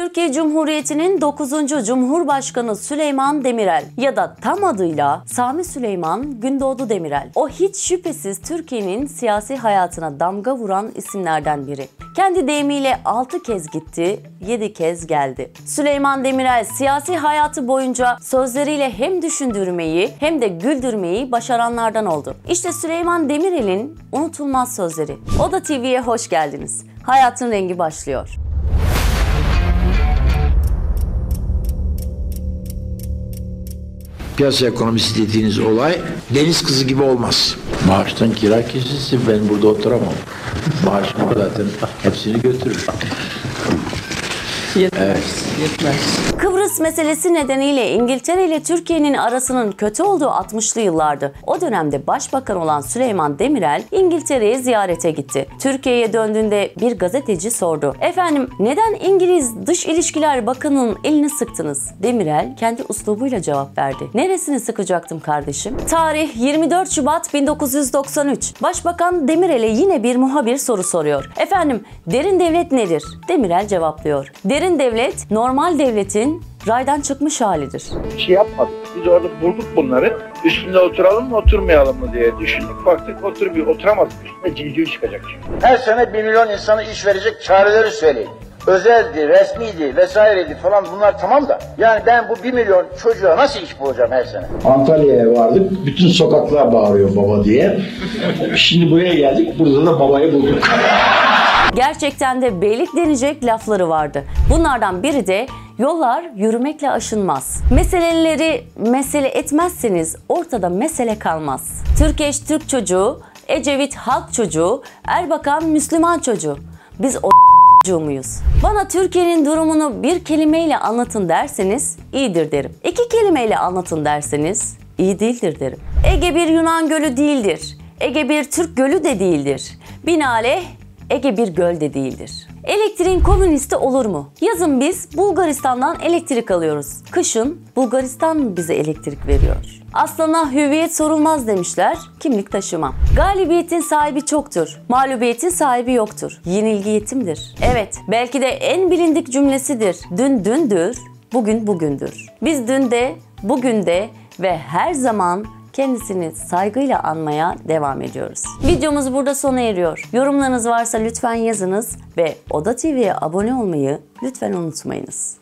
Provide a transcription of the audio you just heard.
Türkiye Cumhuriyeti'nin 9. Cumhurbaşkanı Süleyman Demirel ya da tam adıyla Sami Süleyman Gündoğdu Demirel. O hiç şüphesiz Türkiye'nin siyasi hayatına damga vuran isimlerden biri. Kendi deyimiyle 6 kez gitti, 7 kez geldi. Süleyman Demirel siyasi hayatı boyunca sözleriyle hem düşündürmeyi hem de güldürmeyi başaranlardan oldu. İşte Süleyman Demirel'in unutulmaz sözleri. Oda TV'ye hoş geldiniz. Hayatın rengi başlıyor. Piyasa ekonomisi dediğiniz olay deniz kızı gibi olmaz. Maaştan kira kesilsin ben burada oturamam. Maaşım zaten hepsini götürür. Yetmez. Yetmez. Kıbrıs meselesi nedeniyle İngiltere ile Türkiye'nin arasının kötü olduğu 60'lı yıllardı. O dönemde başbakan olan Süleyman Demirel İngiltere'ye ziyarete gitti. Türkiye'ye döndüğünde bir gazeteci sordu. Efendim neden İngiliz Dış İlişkiler Bakanı'nın elini sıktınız? Demirel kendi uslubuyla cevap verdi. Neresini sıkacaktım kardeşim? Tarih 24 Şubat 1993. Başbakan Demirel'e yine bir muhabir soru soruyor. Efendim derin devlet nedir? Demirel cevaplıyor. Derin devlet normal devletin raydan çıkmış halidir. Bir şey yapmadık. Biz orada bulduk bunları. Üstünde oturalım mı oturmayalım mı diye düşündük. Baktık otur bir oturamadık. Üstünde civciv çıkacak şimdi. Her sene bir milyon insana iş verecek çareleri söyleyin. Özeldi, resmiydi vesaireydi falan bunlar tamam da. Yani ben bu bir milyon çocuğa nasıl iş bulacağım her sene? Antalya'ya vardık. Bütün sokaklar bağırıyor baba diye. Şimdi buraya geldik. Burada da babayı bulduk. Gerçekten de beylik denecek lafları vardı. Bunlardan biri de yollar yürümekle aşınmaz. Meseleleri mesele etmezseniz ortada mesele kalmaz. Türkeş Türk çocuğu, Ecevit halk çocuğu, Erbakan Müslüman çocuğu. Biz o çocuğu muyuz? Bana Türkiye'nin durumunu bir kelimeyle anlatın derseniz iyidir derim. İki kelimeyle anlatın derseniz iyi değildir derim. Ege bir Yunan gölü değildir. Ege bir Türk gölü de değildir. Binaenaleyh Ege bir göl de değildir. Elektriğin komünisti olur mu? Yazın biz Bulgaristan'dan elektrik alıyoruz. Kışın Bulgaristan bize elektrik veriyor. Aslana hüviyet sorulmaz demişler, kimlik taşımam. Galibiyetin sahibi çoktur, mağlubiyetin sahibi yoktur. Yenilgi yetimdir. Evet, belki de en bilindik cümlesidir. Dün dündür, bugün bugündür. Biz dün de, bugün de ve her zaman kendisini saygıyla anmaya devam ediyoruz. Videomuz burada sona eriyor. Yorumlarınız varsa lütfen yazınız ve Oda TV'ye abone olmayı lütfen unutmayınız.